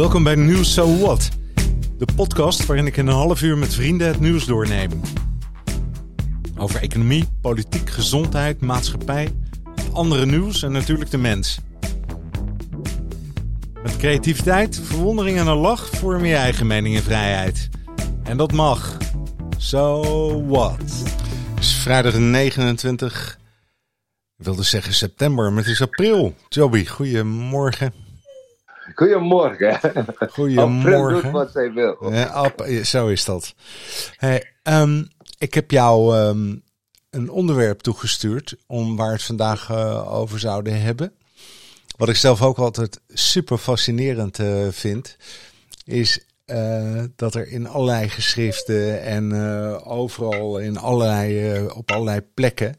Welkom bij Nieuws So What, de podcast waarin ik in een half uur met vrienden het nieuws doorneem. Over economie, politiek, gezondheid, maatschappij, het andere nieuws en natuurlijk de mens. Met creativiteit, verwondering en een lach vorm je eigen mening en vrijheid. En dat mag. So what? Het is vrijdag 29, ik wilde zeggen september, maar het is april. Joby, goedemorgen. Goedemorgen. Goedemorgen. doet wat zij wil. Ja, zo is dat. Hey, um, ik heb jou um, een onderwerp toegestuurd om waar het vandaag uh, over zouden hebben. Wat ik zelf ook altijd super fascinerend uh, vind, is uh, dat er in allerlei geschriften en overal in allerlei, op allerlei plekken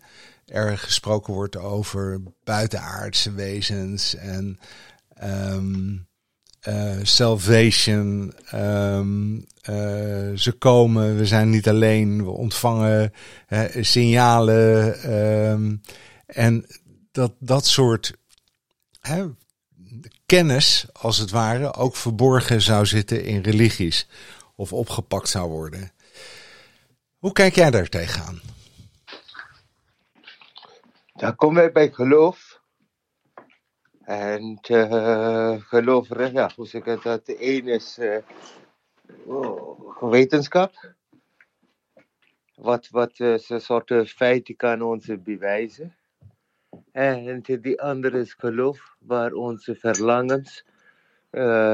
er gesproken wordt over buitenaardse wezens en um, uh, salvation. Um, uh, ze komen, we zijn niet alleen, we ontvangen signalen. Um, en dat dat soort hè, kennis, als het ware, ook verborgen zou zitten in religies. Of opgepakt zou worden. Hoe kijk jij daar tegenaan? Daar komen wij bij geloof. En geloof, ja, hoe zeg ik dat? De een is uh, wetenschap. Wat, wat uh, soort feiten kan ons bewijzen. En die andere is geloof, waar onze verlangens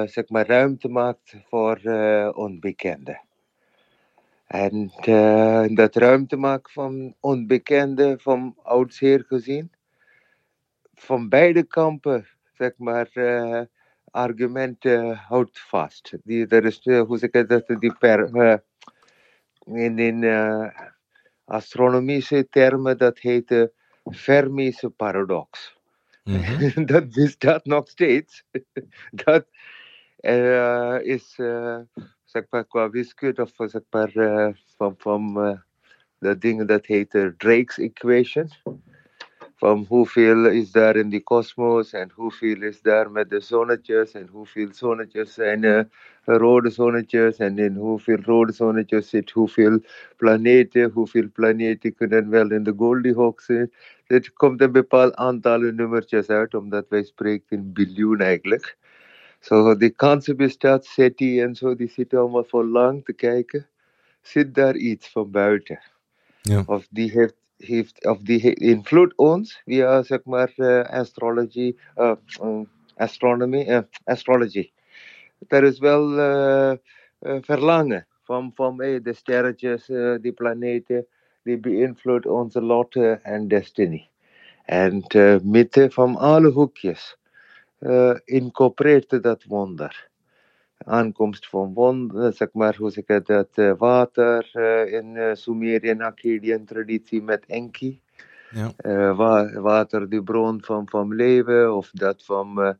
zeg maar ruimte maakt voor onbekende. En dat ruimte maken van onbekende, van oudsher gezien, van beide kampen, zeg maar, uh, argumenten houdt vast. Die, er is, uh, hoe zeg ik dat, die per, uh, in, in astronomische termen, dat heet de Fermi's paradox. Mm -hmm. dat bestaat nog steeds. dat is, zeg maar, qua wiskunde, of zeg maar, van, van dat ding dat heet Drake's equation van hoeveel is daar in die kosmos en hoeveel is daar met de zonnetjes en hoeveel zonnetjes zijn uh, rode zonnetjes en in hoeveel rode zonnetjes zit hoeveel planeten, hoeveel planeten kunnen wel in de Goldilocks zijn. Het komt een bepaald aantal nummertjes uit, omdat wij spreken in biljoen eigenlijk. Zo, so, de kans bestaat, SETI en zo, die zitten allemaal voor lang te kijken. Zit daar iets van buiten? Ja. Of die heeft heeft, of die ons via zeg maar uh, astrology, uh, um, astronomy, uh, astrology. Er is wel verlangen van, van hey, de sterretjes, die planeten, die beïnvloeden onze lot en destiny. En midden van alle hoekjes incorporeert dat wonder aankomst van wonder, zeg maar, hoe zeg ik dat, uh, water uh, in uh, Sumerië en Akkadian traditie met Enki. Ja. Wa water, de bron van, van leven, of dat van,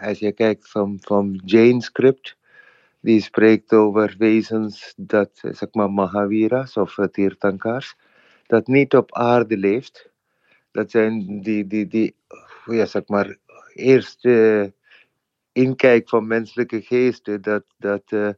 als je kijkt van, van Jain script, die spreekt over wezens dat, zeg maar, Mahavira's of Tirthankars, dat niet op aarde leeft. Dat zijn die, die, die ja, zeg maar, eerste inkijk van menselijke geesten, dat, dat uh,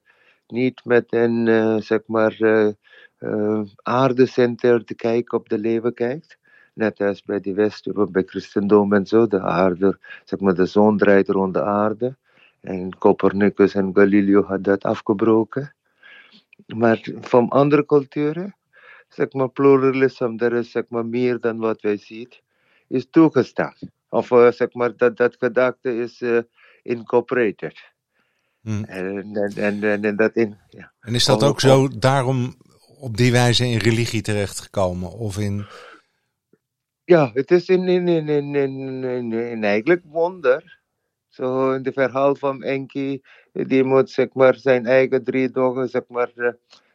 niet met een uh, zeg maar, uh, aardecenter te kijken op de leven kijkt. Net als bij de Westen, bij christendom en zo, de aarde, zeg maar, de zon draait rond de aarde. En Copernicus en Galileo had dat afgebroken. Maar van andere culturen, zeg maar, pluralisme, er is zeg maar, meer dan wat wij zien, is toegestaan. Of zeg maar, dat, dat gedachte is incorporated. Hmm. En, en, en, en, dat in, ja. en is dat ook zo daarom op die wijze in religie terechtgekomen? Of in... Ja, het is in, in, in, in, in, in, eigenlijk wonder. Zo in het verhaal van Enki, die moet zeg maar zijn eigen drie dogen, zeg maar, uh,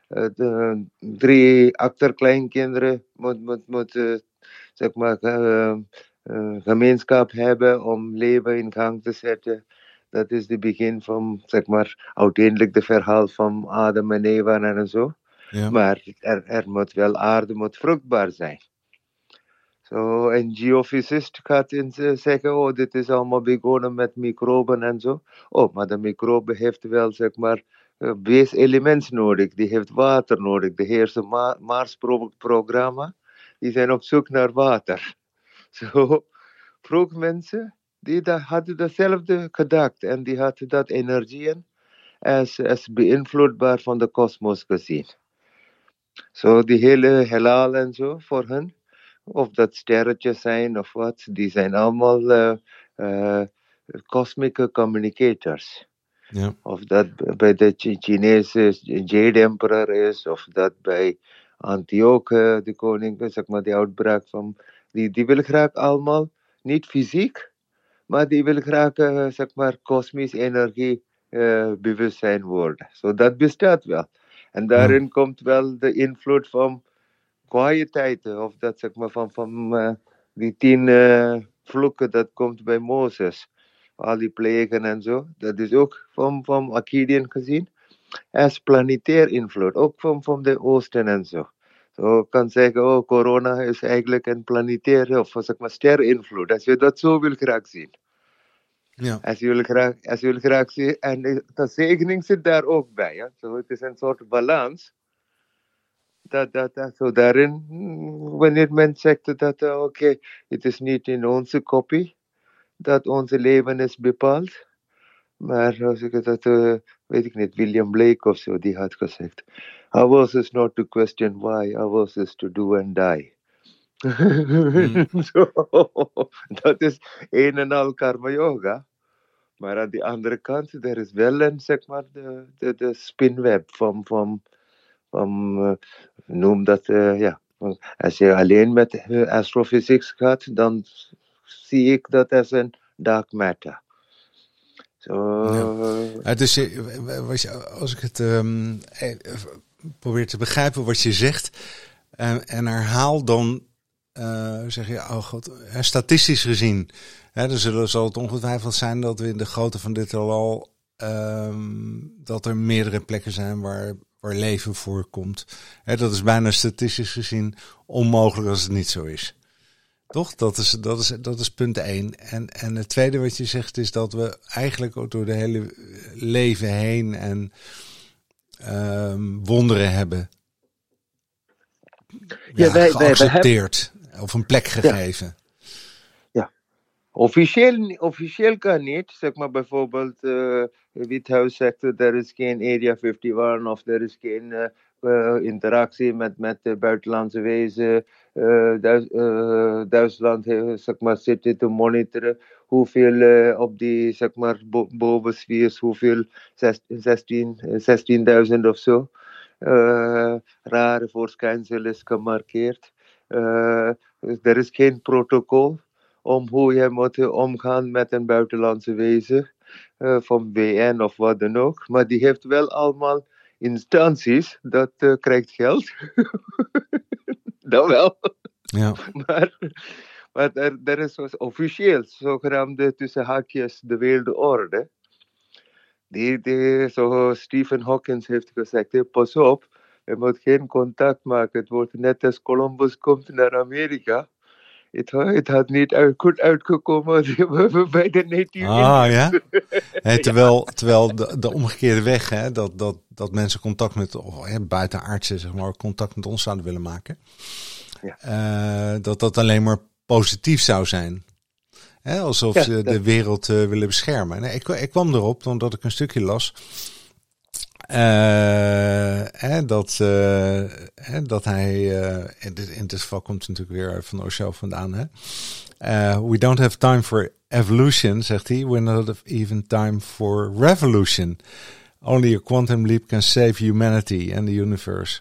de drie achterkleinkinderen moet, moet, moet uh, zeg maar, uh, gemeenschap hebben om leven in gang te zetten. Dat is het begin van, zeg maar, uiteindelijk de verhaal van Adam en Eva en zo. Ja. Maar er, er moet wel aarde moet vruchtbaar zijn. Zo, een geofysicist gaat in zeggen, oh, dit is allemaal begonnen met microben en zo. Oh, maar de microbe heeft wel, zeg maar, base elements nodig. Die heeft water nodig. De eerste Ma Mars-programma, die zijn op zoek naar water. Zo, vroeg mensen, die hadden dezelfde gedacht en die hadden dat energieën als, als beïnvloedbaar van de kosmos gezien. Zo, die hele heelal en zo voor hen of dat sterretjes zijn of wat, die zijn allemaal uh, uh, cosmic communicators. Ja. Of dat bij de Chinese Jade Emperor is, of dat bij Antioche, de koning, zeg maar, die uitbraak van. Die, die wil graag allemaal, niet fysiek, maar die wil graag, uh, zeg maar, kosmisch energie uh, bewustzijn worden. Zo so dat bestaat wel. En daarin ja. komt wel de invloed van kwaliteiten, of dat zeg maar van, van uh, die tien vloeken, dat komt bij Mozes. Al die plegen en zo. Dat is ook van, van Akkadian gezien. Als planetair invloed, ook van, van de oosten en zo. Zo so, kan zeggen, oh, corona is eigenlijk een planetaire of zeg maar ster-invloed. Als je dat zo wil graag zien. Ja. Als je wil graag, als je wil graag zien. En de zegening zit daar ook bij. Ja? So, het is een soort balans dat, dat, dat, zo daarin, wanneer men zegt dat, oké, okay, het is niet in onze kopie dat onze leven is bepaald. Maar als ik dat, uh, weet ik niet, William Blake of zo, die had gezegd. Ours is not to question why, ours is to do and die. Hmm. so, dat is een en al karma yoga. Maar aan de andere kant, er is wel een, zeg maar, de, de, de spinweb van, van um, noem dat, uh, ja. Als je alleen met uh, astrophysics gaat, dan zie ik dat als een dark matter. So, ja. dus als ik het um, probeer te begrijpen wat je zegt en herhaal, dan uh, zeg je, oh god, statistisch gezien, hè, dan zullen, zal het ongetwijfeld zijn dat we in de grootte van dit al um, dat er meerdere plekken zijn waar waar leven voorkomt. Hè, dat is bijna statistisch gezien onmogelijk als het niet zo is. Toch? Dat is, dat is, dat is punt één. En, en het tweede wat je zegt is dat we eigenlijk ook door de hele leven heen en um, wonderen hebben ja, ja wij, geaccepteerd. Wij, wij of een plek gegeven. Officieel, officieel kan niet, zeg maar bijvoorbeeld uh, Withuis zegt er is geen Area 51 of er is geen uh, uh, interactie met, met de buitenlandse wezen. Duits, Duitsland zeg maar, zit te monitoren hoeveel op die zeg maar, bo bovensfeers, hoeveel 16.000 16, of zo. rare verschijnsel is gemarkeerd. Er is geen protocol om hoe je moet omgaan met een buitenlandse wezen uh, van BN of wat dan ook. Maar die heeft wel allemaal instanties dat uh, krijgt geld. dat wel. Ja. maar maar er, er is officieel zogenaamde tussen haakjes de wereldorde. Die, die, zo Stephen Hawkins heeft gezegd, pas op, je moet geen contact maken. Het wordt net als Columbus komt naar Amerika het, het had niet uit, goed uitgekomen bij de native Ah ja? Hey, terwijl, terwijl de, de, omgekeerde weg, hè, dat, dat, dat mensen contact met, of hè, buitenaardse, zeg maar, contact met ons zouden willen maken. Ja. Uh, dat dat alleen maar positief zou zijn. Hè, alsof ja, ze de wereld uh, willen beschermen. Nee, ik, ik kwam erop omdat ik een stukje las uh, dat, uh, dat hij, uh, in, dit, in geval komt het natuurlijk weer van Osho vandaan. We don't have time for evolution, zegt hij. We don't have even time for revolution. Only a quantum leap can save humanity and the universe.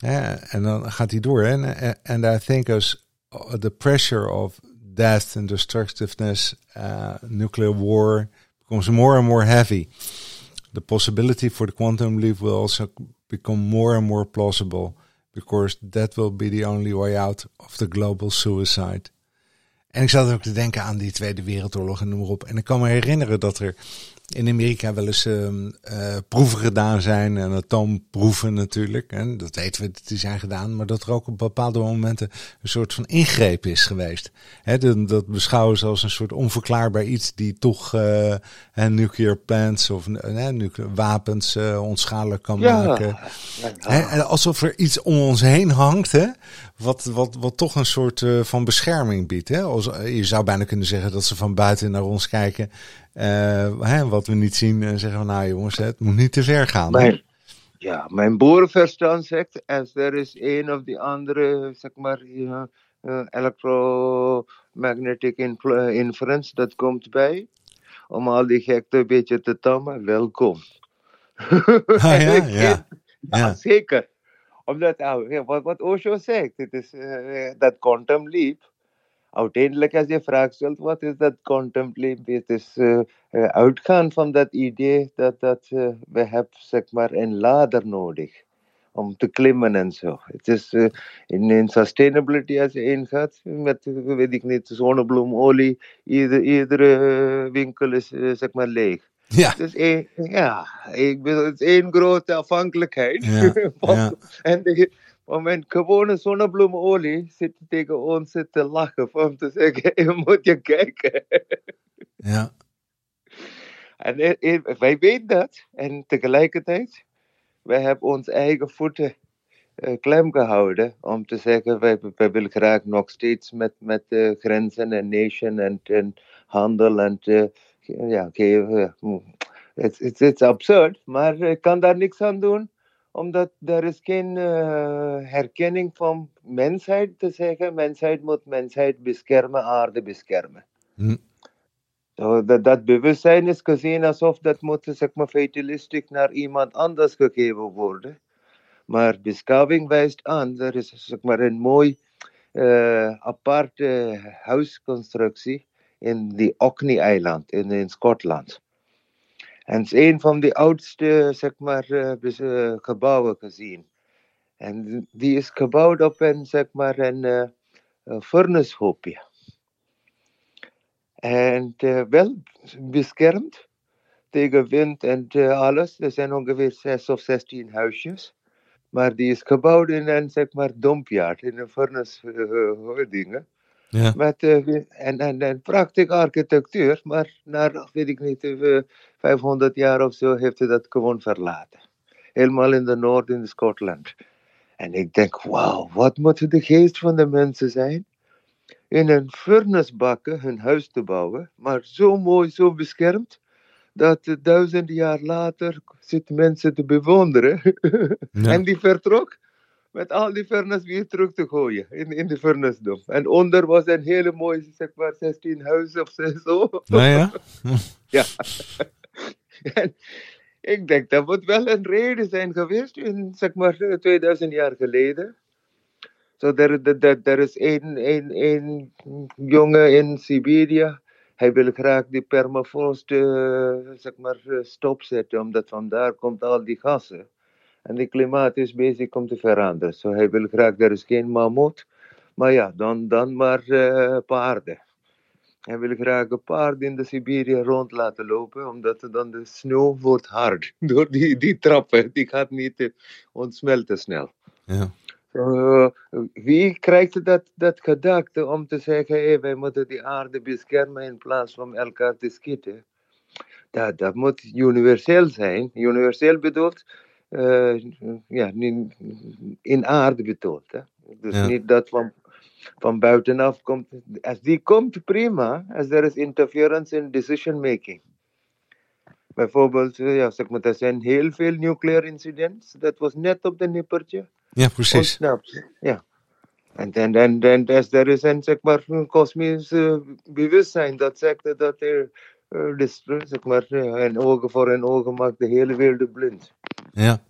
en dan gaat hij door. Hè? And I think as the pressure of death and destructiveness, nuclear war becomes more and more heavy. The possibility for the quantum leap will also become more and more plausible because that will be the only way out of the global suicide. En ik zat ook te denken aan die Tweede Wereldoorlog en noem maar op. En ik kan me herinneren dat er in Amerika wel eens uh, proeven gedaan zijn. En atoomproeven natuurlijk. En dat weten we dat die zijn gedaan. Maar dat er ook op bepaalde momenten een soort van ingreep is geweest. Hè, dat, dat beschouwen ze als een soort onverklaarbaar iets die toch uh, nuclear plants of nuclear wapens onschadelijk kan maken. Hè, alsof er iets om ons heen hangt. Hè, wat, wat, wat toch een soort van bescherming biedt. Hè? Als, je zou bijna kunnen zeggen dat ze van buiten naar ons kijken hè, wat we niet zien en zeggen we, nou jongens, het moet niet te ver gaan. Mijn, ja, mijn boerenverstand zegt, als er is een of die andere, zeg maar, uh, electromagnetic inference, dat komt bij, om al die gekte een beetje te tammen, welkom. Ah, ja, ja, ja. ja, zeker. Omdat, wat, wat Osho zegt, het is dat quantum leap, uiteindelijk als je vraag stelt, wat is dat contemplate? Het is uh, uh, uitgaan van dat idee dat, dat uh, we hebben zeg maar een ladder nodig om te klimmen en zo. Het is in, in sustainability als je ingaat met, weet ik niet, zonnebloemolie, ieder, iedere winkel is zeg maar leeg. Ja. Het is één, ja, ik bedoel, het is één grote afhankelijkheid. Ja, ja. en de, om mijn gewone zonnebloemolie zit tegen ons te lachen. Om te zeggen, je moet je kijken. Ja. En wij weten dat. En tegelijkertijd, wij hebben ons eigen voeten uh, klem gehouden. Om te zeggen, wij, wij willen graag nog steeds met, met uh, grenzen en nation en, en handel. En uh, ja, oké, okay, het is absurd. Maar ik kan daar niks aan doen omdat er is geen uh, herkenning van mensheid te zeggen. Mensheid moet mensheid beschermen, aarde beschermen. Hm. So, dat, dat bewustzijn is gezien alsof dat moet zeg maar, fatalistisch naar iemand anders gegeven worden. Maar beschaving wijst aan, er is zeg maar, een mooi uh, aparte huisconstructie in die Orkney-eiland in, in Schotland. En het is een van de oudste zeg maar, uh, gebouwen gezien. En die is gebouwd op een, zeg maar, een uh, furnacehoopje. En uh, wel beschermd tegen wind en alles. Er zijn ongeveer zes of zestien huisjes. Maar die is gebouwd in een zeg maar, dompjaard, in een furnace dingen. Ja. Met, uh, en, en, en prachtige architectuur, maar na, weet ik niet, uh, 500 jaar of zo heeft hij dat gewoon verlaten. Helemaal in de noord in Schotland. En ik denk, wauw, wat moet de geest van de mensen zijn? In een furnacebakken hun huis te bouwen, maar zo mooi, zo beschermd, dat duizenden jaar later zitten mensen te bewonderen. Ja. en die vertrok met al die furnace weer terug te gooien in, in de furnace En onder was een hele mooie, zeg maar, 16 huizen of zo. Nou ja? ja. en ik denk dat moet wel een reden zijn geweest, in, zeg maar, 2000 jaar geleden. Zo, so, er is één, één, één jongen in Siberië. Hij wil graag die permafrost uh, zeg maar, stopzetten, omdat vandaar komt al die gassen. En het klimaat is bezig om te veranderen. Zo hij wil graag, er is geen mammoet. Maar ja, dan, dan maar uh, paarden. Hij wil graag een paard in de Siberië rond laten lopen, omdat dan de sneeuw wordt hard. Door die, die trappen, die gaat niet uh, ontsmelten snel. Ja. Uh, wie krijgt dat, dat gedachte om te zeggen, hey, wij moeten die aarde beschermen in plaats van elkaar te schieten? Dat, dat moet universeel zijn. Universeel bedoelt, ja, in aarde bedoeld. Hè? Dus ja. niet dat van, van buitenaf komt. Als die komt, prima. Als er is interference in decision making. Bijvoorbeeld, ja, zeg maar, er zijn heel veel nuclear incidents. Dat was net op de nippertje. Ja, precies. Ontsnapt. Ja. En dan, dan, dan als er is een, zeg maar, een kosmisch uh, bewustzijn dat zegt dat er uh, dus, zeg maar, een ogen voor een ogen maakt de hele wereld blind. Ja.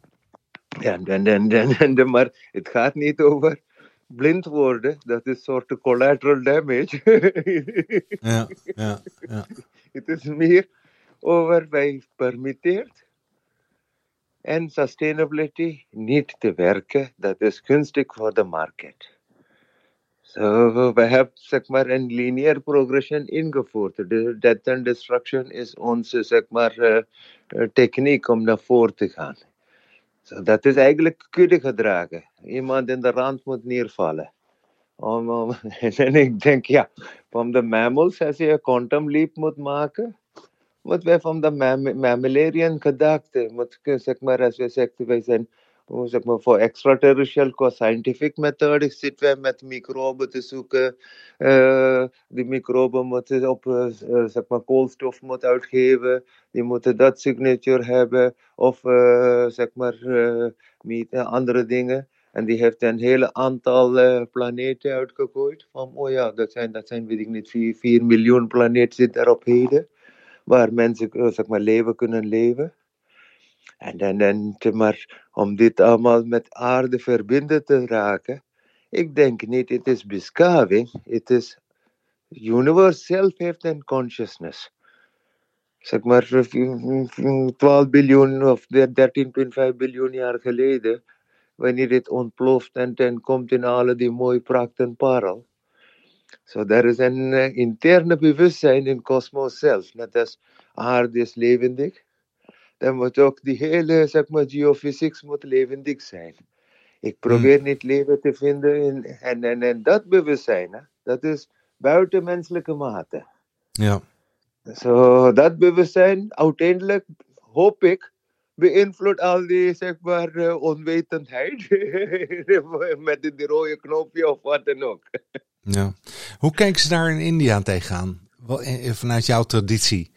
Ja, en, en, en, en, maar het gaat niet over blind worden. Dat is een soort collateral damage. ja, ja, ja. Het is meer over wij permitteert en sustainability niet te werken. Dat is gunstig voor de market. So we hebben zeg maar een lineair progression ingevoerd. De death and destruction is onze zeg maar uh, techniek om naar voren te gaan. So dat is eigenlijk kudde gedragen. Iemand in de rand moet neervallen. Om, om, en ik denk, ja, van de mammals, als je een quantum leap moet maken, moet wij van de mam mammalian gedachte, moet, zeg maar, als we zeggen, wij zijn voor extraterrestrial scientific method zitten wij met microben te zoeken. Uh, die microben moeten op zeg maar, koolstof moeten uitgeven. Die moeten dat signature hebben. Of zeg maar andere dingen. En die heeft een hele aantal planeten uitgegooid. Van, oh ja, dat zijn, dat zijn weet ik niet, 4, 4 miljoen planeten zitten erop heden. Waar mensen zeg maar, leven kunnen leven. En dan maar om dit allemaal met aarde verbinden te raken. Ik denk niet, het is beschaving. Het is, universe zelf heeft een consciousness. Zeg maar 12 biljoen of 13,5 biljoen jaar geleden. Wanneer dit ontploft en dan komt in alle die mooie pracht en parel. Zo, so, er is een uh, interne bewustzijn in kosmos zelf. Net als aarde is levendig dan moet ook die hele zeg maar, geophysics moet levendig zijn. Ik probeer hmm. niet leven te vinden in, en, en, en dat bewustzijn, hè, dat is buiten menselijke mate. Ja. Zo, dat bewustzijn, uiteindelijk hoop ik, beïnvloedt al die zeg maar uh, onwetendheid met die rode knopje of wat dan ook. ja. Hoe kijken ze daar in India tegenaan? Vanuit jouw traditie?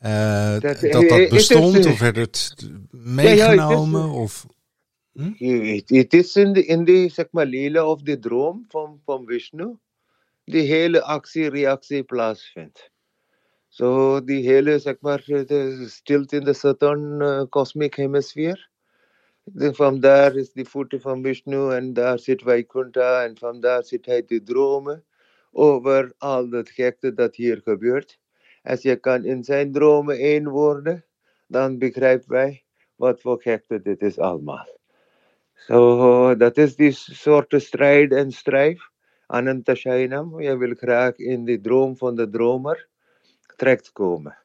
Uh, dat, dat, dat bestond of werd het meegenomen? Ja, ja, of, hm? Het is in de, in de zeg maar, lila of de droom van, van Vishnu die hele actie-reactie plaatsvindt. Zo so, die hele zeg maar, de stilte in de Saturn uh, cosmic hemisphere. Van daar is die voeten van Vishnu en daar zit Vaikuntha en van daar zit hij te dromen over al dat gekte dat hier gebeurt. Als je kan in zijn dromen één worden, dan begrijpen wij wat voor gekte dit is allemaal. Zo, dat is die soort strijd en strijd. Anantashainam, je wil graag in de droom van de dromer terechtkomen.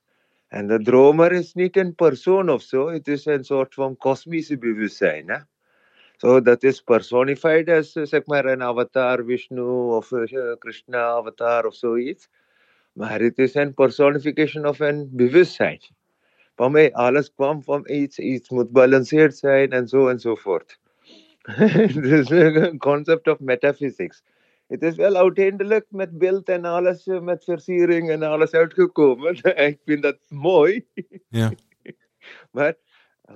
En de dromer is niet een persoon of zo, het is een soort van kosmische bewustzijn. Hè? So dat is personified als zeg maar een avatar Vishnu of Krishna avatar of zoiets. Maar het is een personification of een bewustzijn. Van mij, alles kwam van iets, iets moet balanceerd zijn en zo enzovoort. Het is een concept of metaphysics. Het is wel uiteindelijk met beeld en alles, met versiering en alles uitgekomen. Ik vind dat mooi. Ja. maar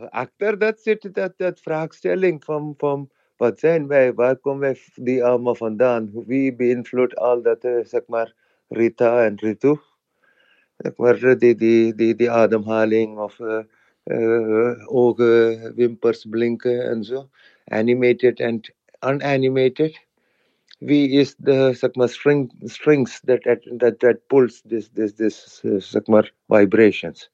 achter dat zit dat, dat vraagstelling van, van wat zijn wij, waar komen wij die allemaal vandaan? Wie beïnvloedt al dat, eh, zeg maar, Rita and Ritu. Maar die, die, die, die ademhaling of uh, uh, ogen, wimpers blinken en zo. Animated and unanimated. Wie is the maar, string, strings that, that, that pulls this, this, this uh, vibrations.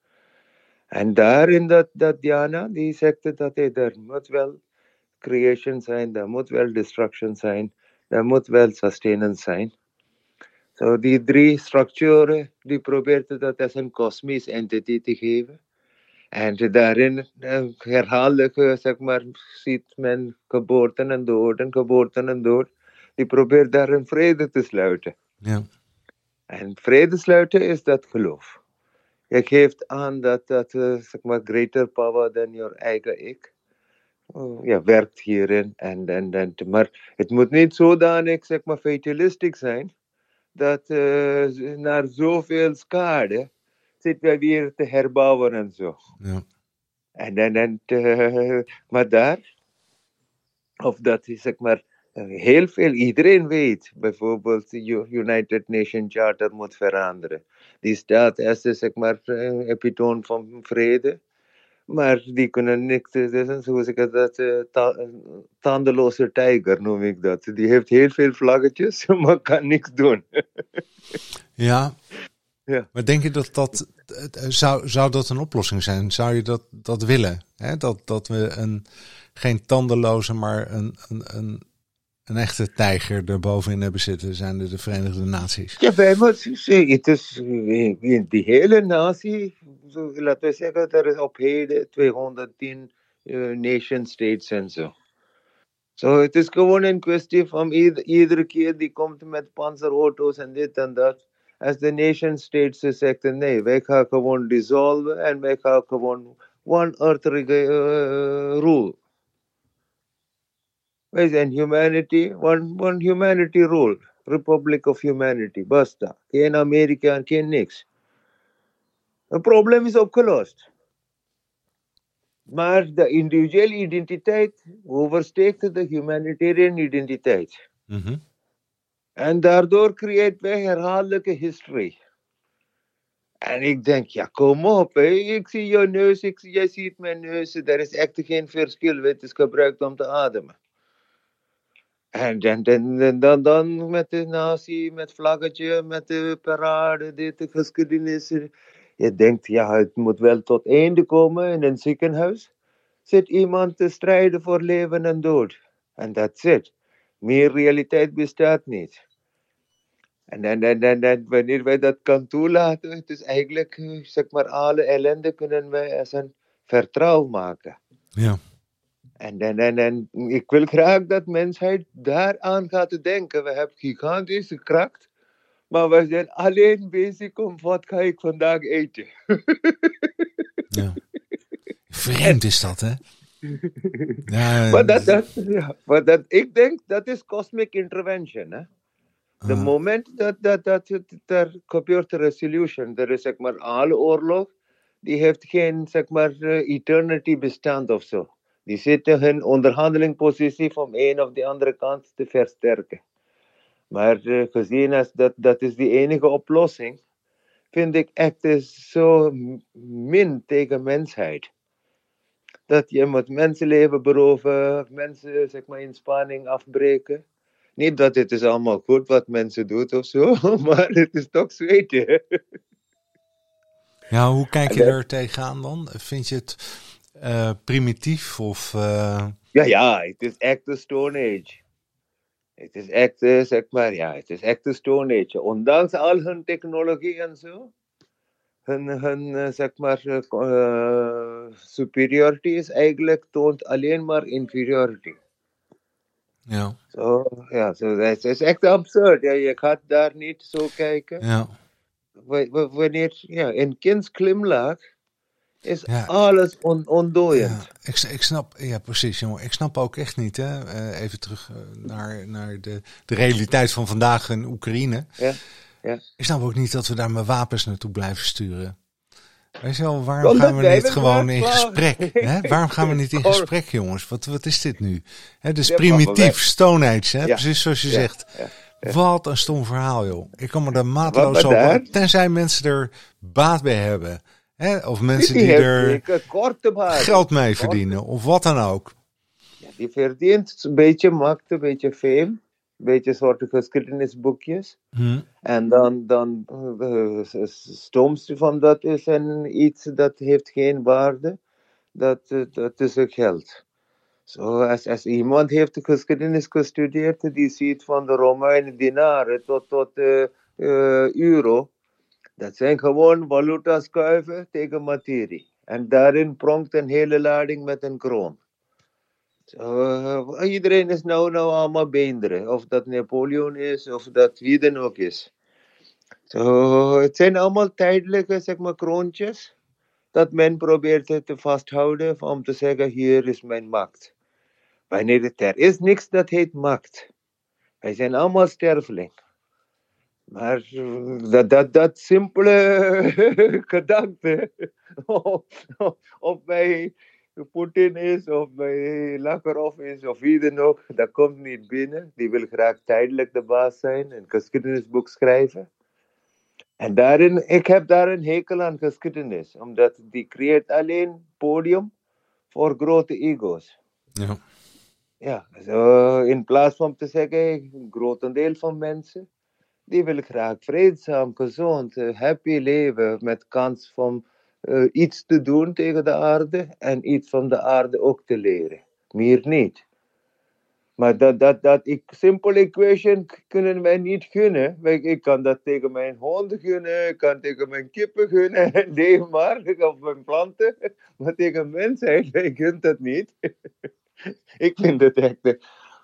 And there in dat, dat dhyana, die zegt dat hey, er moet creation zijn, er moet destruction zijn, er moet sustenance zijn. So die drie structuren, die probeert dat als een kosmisch entity te geven. En daarin herhaaldelijk, zeg maar, ziet men geboorte en dood en geboorte en dood. Die probeert daar een vrede te sluiten. Ja. En vrede sluiten is dat geloof. Je geeft aan dat dat, uh, zeg maar, greater power than your eigen ik. Uh, ja, werkt hierin. En, en, en, maar het moet niet zodanig, zeg maar, fatalistisch zijn dat uh, naar zoveel schade zitten we weer te herbouwen en zo. Ja. En, en, en uh, maar daar, of dat is zeg maar, uh, heel veel, iedereen weet, bijvoorbeeld de United Nations Charter moet veranderen. Die staat als zeg maar, epitoon van vrede. Maar die kunnen niks, zoals ik dat, ta tandeloze tijger noem ik dat. Die heeft heel veel vlaggetjes, maar kan niks doen. ja. ja. Maar denk je dat dat, zou, zou dat een oplossing zijn? Zou je dat, dat willen? Hè? Dat, dat we een, geen tandeloze, maar een, een, een een echte tijger er bovenin hebben zitten, zijn de, de Verenigde Naties. Ja, wij moeten zeggen, het is in die hele natie, laten we zeggen, er is op heden 210 uh, nation states en zo. Zo, het is gewoon een kwestie van ieder, iedere keer die komt met panzerauto's en dit en dat. Als de nation states zeggen, nee, wij gaan gewoon dissolven en wij gaan gewoon one earth uh, rule. Zijn humanity, one, one humanity rule. Republic of Humanity, basta. Geen Amerika en geen niks. Het probleem is opgelost. Maar de individuele identiteit oversteekt de humanitarian identiteit. Mhm. En daardoor creëert wij herhaaldelijke history. En ik denk, ja, kom op. Hè. Ik zie jouw neus, ik, jij ziet mijn neus. Er is echt geen verschil. Het is gebruikt om te ademen. En dan, dan, dan, dan met de nazi, met vlaggetje, met de parade, dit, geschiedenis. Je denkt, ja, het moet wel tot einde komen in een ziekenhuis. Zit iemand te strijden voor leven en dood. En that's it. Meer realiteit bestaat niet. En, en, en, en, en wanneer wij dat kan toelaten, het is eigenlijk, eh, zeg maar, alle ellende kunnen wij als een vertrouwen maken. Ja. En, en, en, en ik wil graag dat mensheid daaraan gaat denken. We hebben gigantische kracht, maar we zijn alleen bezig om wat ga ik vandaag eten. ja. Vreemd is dat, hè? Ja, maar dat, dat, ja, maar dat, ik denk dat is cosmic intervention. Hè? De Ah. moment dat, dat, dat er gebeurt resolution, er is zeg maar alle oorlog, die heeft geen zeg maar eh, eternity bestand of zo. Die zitten in onderhandelingpositie om een of de andere kant te versterken. Maar eh, gezien als dat, dat is die enige oplossing, vind ik echt zo min tegen mensheid. Dat je moet mensenleven beroven, mensen zeg maar in spanning afbreken. Niet dat het is allemaal goed wat mensen doen of zo, maar het is toch zweten. Ja, hoe kijk je eh, er tegenaan dan? Vind je het eh, primitief of... eh, Ja, ja, het is echt de Stone Age. Het is echt, eh, zeg maar, ja, het is echt de Stone Age. Ondanks al hun technologie en zo, hun, hun zeg maar, eh, superiority is eigenlijk toont alleen maar inferiority. ja, Zo, ja, zo, het is echt absurd. Ja, je gaat daar niet zo kijken. ja, Wa- wa- Wanneer, ja, een kind glimlach is Ja. alles on, ontdooiend. ja. Ik, ik snap, ja precies jongen. Ik snap ook echt niet, hè. eh, even terug eh, naar, naar de, de realiteit van vandaag in Oekraïne. Ja, ja. Ik snap ook niet dat we daar maar wapens naartoe blijven sturen. Weet je wel, waarom gaan we niet gewoon in gesprek? Hè? Waarom gaan we niet in gesprek, jongens? Wat, wat is dit nu? Hè, dus Ja, primitief, Stone Age, hè? Precies zoals je zegt. Wat een stom verhaal, joh. Ik kan me daar mateloos op... Tenzij mensen er baat bij hebben. Hè? Of mensen Die er geld mee verdienen. Of wat dan ook. Ja, die verdient een beetje macht, een beetje fame. Een beetje soort geschiedenisboekjes. Hm. En dan, dan eh, het stomste van dat is een, iets dat heeft geen waarde. Dat, eh, dat is het geld. Zo, als, als iemand heeft de geschiedenis gestudeerd, die ziet van de Romeinen dinaren tot, tot eh, eh, euro. Dat zijn gewoon valutaskuiven tegen materie. En daarin pronkt een hele lading met een kroon. Eh, iedereen is nou, nou allemaal beenderen. Of dat Napoleon is, of dat wie dan ook is. Zo, het zijn allemaal tijdelijke zeg maar, kroontjes. Dat men probeert te vasthouden om te zeggen, hier is mijn macht. Wanneer er is niks dat heet macht. Wij zijn allemaal sterveling. Maar dat, dat, dat simpele gedachte, of, of bij Poetin is, of bij Lakarov is, of wie dan ook, dat komt niet binnen. Die wil graag tijdelijk de baas zijn, een geschiedenisboek schrijven. En daarin, ik heb daar een hekel aan geschiedenis, omdat die creëert alleen podium voor grote ego's. Ja. Ja, in plaats van te zeggen, een grotendeel van mensen, die willen graag vreedzaam, gezond, eh, happy leven met kans van eh, iets te doen tegen de aarde en iets van de aarde ook te leren. Meer niet. Maar dat, dat, dat ik, simple equation kunnen wij niet kunnen. Ik kan dat tegen mijn honden kunnen, ik kan tegen mijn kippen kunnen, nee maar, of mijn planten. Maar tegen mensheid, wij kunnen dat niet. ik vind het echt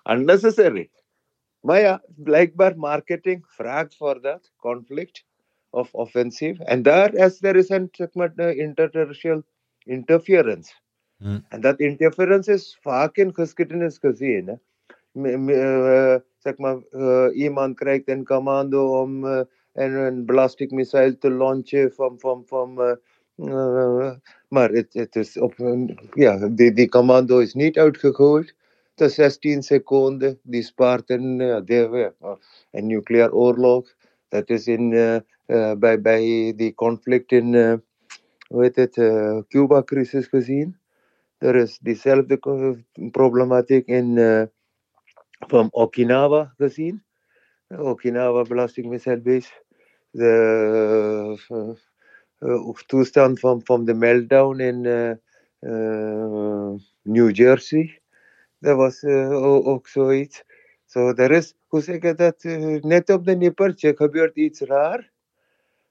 unnecessary. Maar ja, blijkbaar marketing vraagt voor dat, conflict of offensive. En daar is er is een zeg maar, interterritorial interference. Hmm. En dat interference is vaak in geschiedenis gezien. Hè? uh, zeg maar, uh, iemand krijgt een commando om uh, een, een ballistic missile te launchen van, van, van maar het, het is op, ja, die, die commando is niet uitgegooid. De 16 seconden, die een, de, een nucleaire oorlog. Dat is in, bij, bij die conflict in, hoe heet het, Cuba-crisis gezien. Er is diezelfde problematiek in van Okinawa gezien. Okinawa belastingmisselbase. De uh, toestand van, van de meltdown in uh, New Jersey. Dat was ook zoiets. Zo, so, er is, hoe zeg ik dat, net op de nippertje gebeurt iets raar.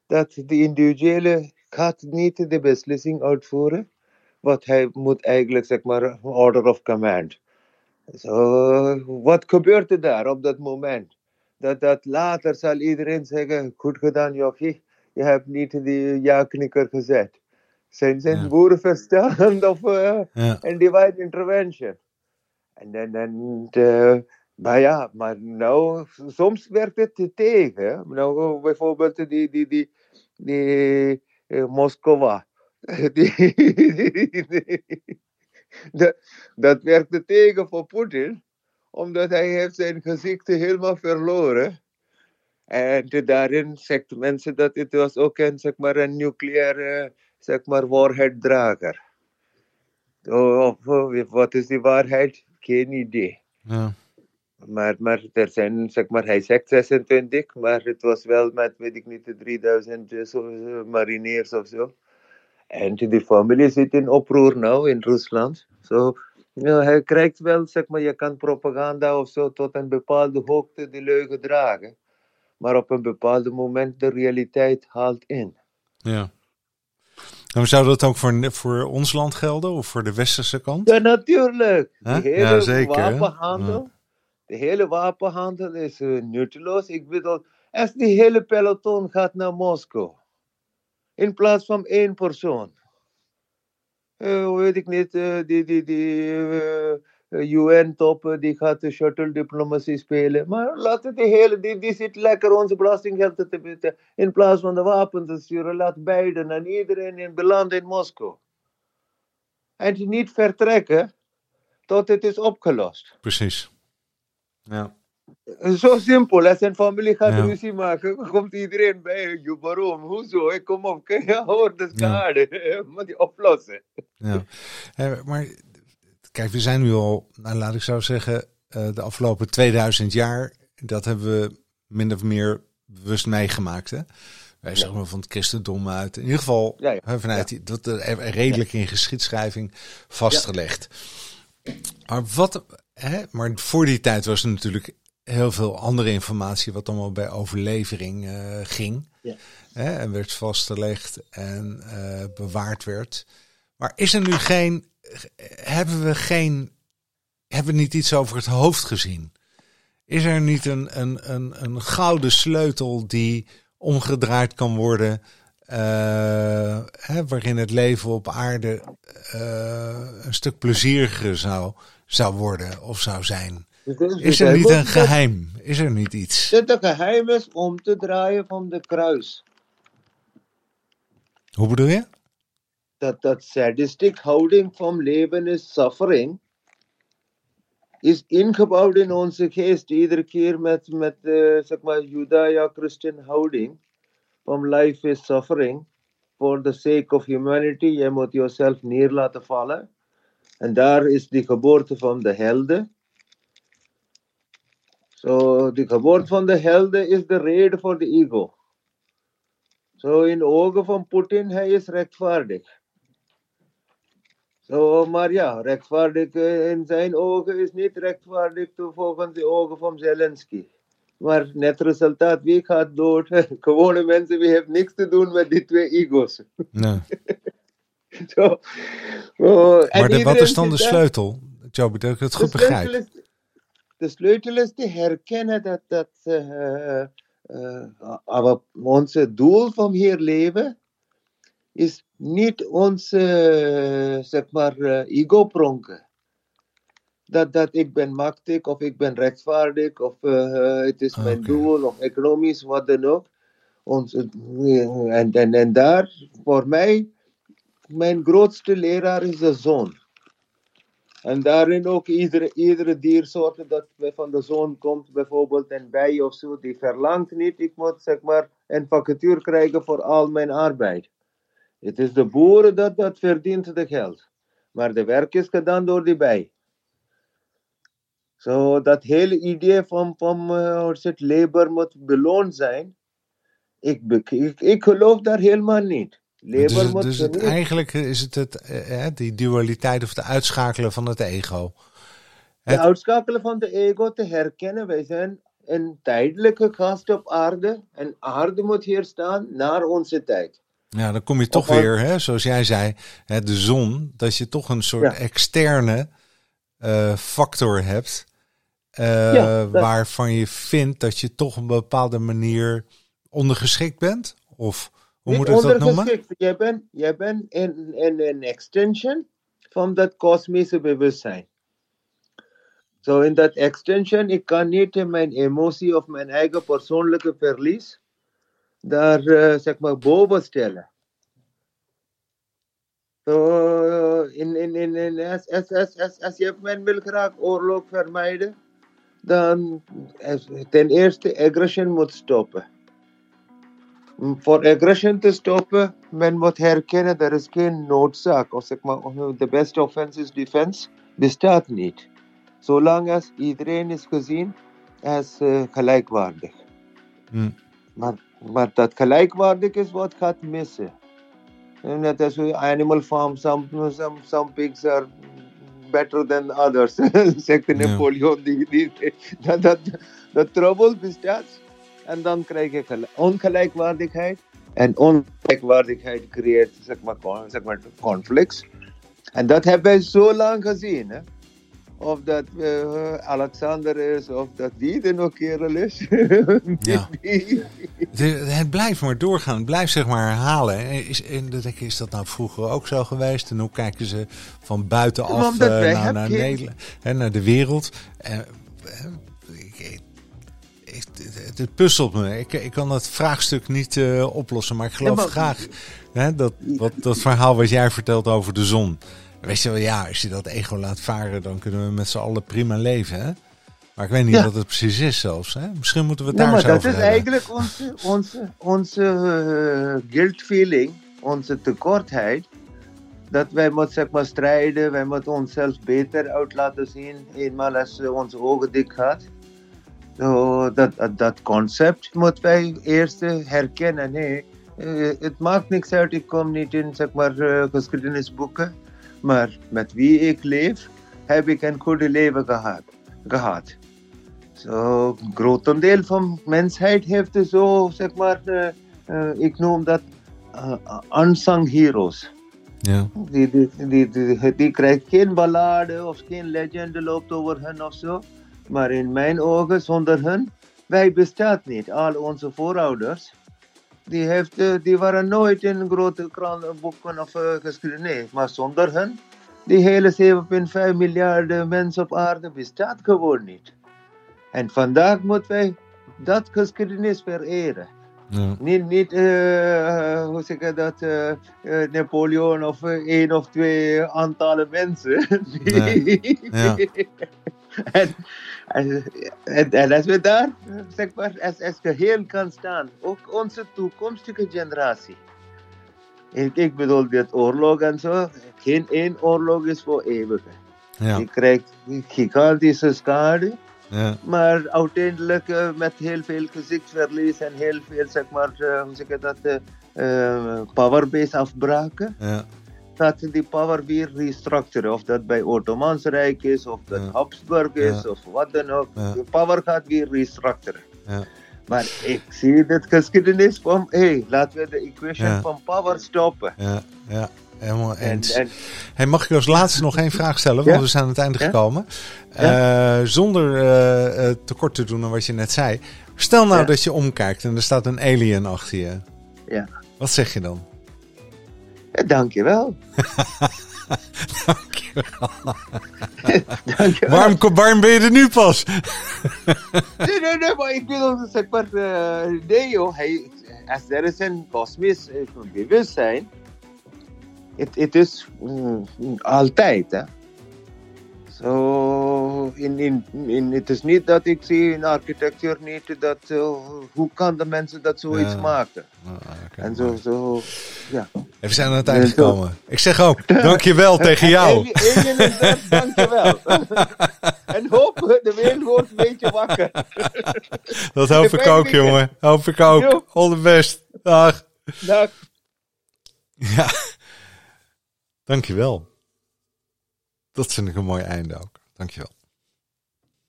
Dat de individuele gaat niet de beslissing uitvoeren. Wat hij moet eigenlijk, zeg maar, order of command. Zo, wat gebeurde daar op dat moment? Dat, dat later zal iedereen zeggen, goed gedaan jochie, je hebt niet die ja-knikker gezet. Zijn zijn ja. boerenverstand of uh, ja. een divide intervention. En dan, dan uh, maar ja, maar nou, soms werkt het tegen. Nou, bijvoorbeeld die, die, die, die uh, die, die, dat, dat werkte tegen voor Poetin, omdat hij heeft zijn gezicht helemaal verloren. En daarin zegt mensen dat het was ook een, zeg maar, een nucleaire zeg maar, waarheiddrager. Of, wat is die waarheid? Geen idee. Ja. Maar, maar er zijn, zeg maar, hij zegt 26, maar het was wel met, weet ik niet, 3000 zo, mariniers of zo. En de familie zit in oproer nou in Rusland. Zo, ja, hij krijgt wel, zeg maar, je kan propaganda of zo tot een bepaalde hoogte de leugen dragen. Maar op een bepaald moment de realiteit haalt in. Ja. En zou dat ook voor, voor ons land gelden of voor de westerse kant? Ja, natuurlijk. De hele ja, zeker, wapenhandel. Ja. De hele wapenhandel is uh, nutteloos. Ik bedoel, als die hele peloton gaat naar Moskou in plaats van één persoon. Uh, weet ik niet, uh, die, die, die UN-top die gaat de shuttle diplomatie spelen. Maar laat die hele, die, die zit lekker onze belastinggeld te betalen. In plaats van de wapens te sturen, laat beiden en iedereen in belanden in Moskou. En niet vertrekken tot het is opgelost. Precies. Ja. Zo simpel, als een familie gaat ja. ruzie maken, komt iedereen bij je. Waarom? Hoezo? Ik kom op, ja hoor, de schade. Ja. Moet die oplossen. Ja, maar kijk, we zijn nu al, nou, laat ik zo zeggen, uh, de afgelopen 2000 jaar, dat hebben we min of meer bewust meegemaakt. Hè? Wij zeggen maar van het christendom uit. In ieder geval ja, ja. vanuit die, dat er redelijk in geschiedschrijving vastgelegd. Maar wat, hè, maar voor die tijd was er natuurlijk heel veel andere informatie wat allemaal bij overlevering uh, ging. Ja. Hè, en werd vastgelegd en uh, bewaard werd. Maar is er nu geen, hebben we geen, hebben we niet iets over het hoofd gezien? Is er niet een, een, een, een gouden sleutel die omgedraaid kan worden, uh, hè, waarin het leven op aarde een stuk plezieriger zou, zou worden of zou zijn? Is er niet een geheim? Is er niet iets? Dat het geheim is om te draaien van de kruis. Hoe bedoel je? Dat that sadistic van leven is suffering. Is ingebouwd in onze geest iedere keer met, met uh, zeg maar, Judea-Christian houding. from life is suffering. For the sake of humanity. Je moet jezelf neer laten vallen. En daar is de geboorte van de. So the geboorte van de helden is de reden voor de ego. So in ogen van Poetin, hij is rechtvaardig. So, maar ja, rechtvaardig in zijn ogen is niet rechtvaardig volgens de ogen van Zelensky. Maar net resultaat, wie gaat dood? Gewone mensen, wie hebben niks te doen met die twee ego's. Nee. Zo. Oh, maar de, wat is dan de sleutel? Joby, dat ik het goed begrijp. Is, de sleutel is te herkennen dat, dat uh, uh, onze doel van hier leven is niet onze, zeg maar, ego-pronken. Dat, dat ik ben machtig of ik ben rechtvaardig of het is mijn doel of economisch, wat dan ook. Ons, en, en, en daar, voor mij, mijn grootste leraar is de zon. En daarin ook iedere, iedere diersoort dat van de zon komt, bijvoorbeeld een bij of zo, die verlangt niet, ik moet zeg maar een vacature krijgen voor al mijn arbeid. Het is de boer dat, dat verdient de geld. Maar de werk is gedaan door die bij. Zo dat hele idee van, van uh, het labor moet beloond zijn, ik, ik, ik geloof daar helemaal niet. Dus, dus het, eigenlijk is het, het eh, die dualiteit of de uitschakelen van het ego. Het... De uitschakelen van de ego te herkennen. Wij zijn een tijdelijke gast op aarde. En aarde moet hier staan naar onze tijd. Ja, dan kom je toch weer, hè, zoals jij zei, hè, de zon. Dat je toch een soort externe uh, factor hebt. Uh, Waarvan je vindt dat je toch op een bepaalde manier ondergeschikt bent. Of hoe moet ik dat noemen? Jij bent, jij bent een, een, een extension van dat kosmische bewustzijn. Zo so in dat extension, ik kan niet mijn emotie of mijn eigen persoonlijke verlies daar uh, stellen. So, in, in, in, in, als, als, als, als, als je men wil graag oorlog vermijden, dan ten eerste aggression moet stoppen. Voor aggression te stoppen, men moet herkennen, er is geen noodzaak. Of zeg maar, de best offense is defense, bestaat niet. Zolang als iedereen is gezien als uh, gelijkwaardig. Hmm. Maar, maar dat gelijkwaardig is wat gaat missen. En dat is animal farm, some, some, some pigs are better than others. Zegt Napoleon. Die, die, dat, dat, dat trouble bestaat. En dan krijg je ongelijkwaardigheid. En ongelijkwaardigheid creëert zeg maar, zeg maar, conflicts. En dat hebben wij zo lang gezien. Of dat uh, Alexander is, of dat wie de nog kerel is. ja. het blijft maar doorgaan, het blijft zeg maar herhalen. Is, is dat nou vroeger ook zo geweest? En hoe kijken ze van buitenaf uh, naar, naar, Nederland, hè, naar de wereld? Uh, het, het, puzzelt me. Ik, ik kan dat vraagstuk niet uh, oplossen, maar ik geloof ja, maar, graag hè, dat, wat, dat verhaal wat jij vertelt over de zon. Weet je wel, ja, als je dat ego laat varen, dan kunnen we met z'n allen prima leven. Hè? Maar ik weet niet ja. wat het precies is zelfs. Hè? Misschien moeten we het daar ja, maar dat is eigenlijk onze, onze, onze uh, guilt feeling, onze tekortheid. Dat wij moeten zeg maar, strijden, wij moeten onszelf beter uit laten zien, eenmaal als uh, onze ogen dik gaat. So, dat, dat concept moeten wij eerst herkennen. Nee, het maakt niks uit, ik kom niet in zeg maar, uh, geschiedenisboeken. Maar met wie ik leef, heb ik een goede leven gehad. gehad. Zo, grotendeel van mensheid heeft zo, zeg maar, uh, uh, ik noem dat uh, unsung heroes. Ja. Die, die, die, die, die krijgt geen ballade of geen legende loopt over hen of zo. Maar in mijn ogen, zonder hen, wij bestaan niet. Al onze voorouders, die, heeft, eh, die waren nooit in grote boeken of uh, geschiedenis. Maar zonder hen, die hele 7,5 miljard mensen op aarde bestaat gewoon niet. En vandaag moeten wij dat geschiedenis vereren. Ja. Niet, niet uh, hoe zeg je dat, uh, uh, Napoleon of één of twee aantallen mensen. Nee. Ja. en, en, en, als we daar, zeg maar, als, als geheel kan staan, ook onze toekomstige generatie. Ik, ik bedoel, dit oorlog en zo, geen één oorlog is voor eeuwig. Ja. Je krijgt gigantische schade. Ja. Maar uiteindelijk uh, met heel veel gezichtsverlies en heel veel, zeg maar, uh, hoe zeg je dat, uh, powerbase afbraken. Ja. dat die power weer restructuren. Of dat bij Ottomans Rijk is, of dat Habsburg is, of wat dan ook. De power gaat weer restructuren. Maar ik zie dit geschiedenis van, hé, hey, laten we de equation van power stoppen. Ja, ja. Helemaal eens. En, Hey, mag ik als laatste nog één vraag stellen? Want we zijn aan het einde gekomen. Uh, zonder uh, tekort te doen aan wat je net zei. Stel nou dat je omkijkt en er staat een alien achter je. Ja. Wat zeg je dan? Ja, dankjewel. dankjewel. dankjewel. Waarom, waarom ben je er nu pas? nee, nee, nee, maar ik wil zeg maar, uh, nee joh, hij, als er is een kosmisch bewustzijn, het, het is mm, altijd hè. So, in, in, in, het is niet dat ik zie in architectuur niet dat, uh, hoe kan de mensen dat zoiets ja. maken. Oh, okay, en zo, zo, ja. Even zijn aan het einde gekomen. Ik zeg ook, dankjewel tegen jou. Alien dankjewel. en hoop, de wereld wordt een beetje wakker. dat hoop ik ook, jongen. Hoop ik ook. All the best. Dag. Dag. Ja. Dankjewel. Dat vind ik een mooi einde ook. Dankjewel.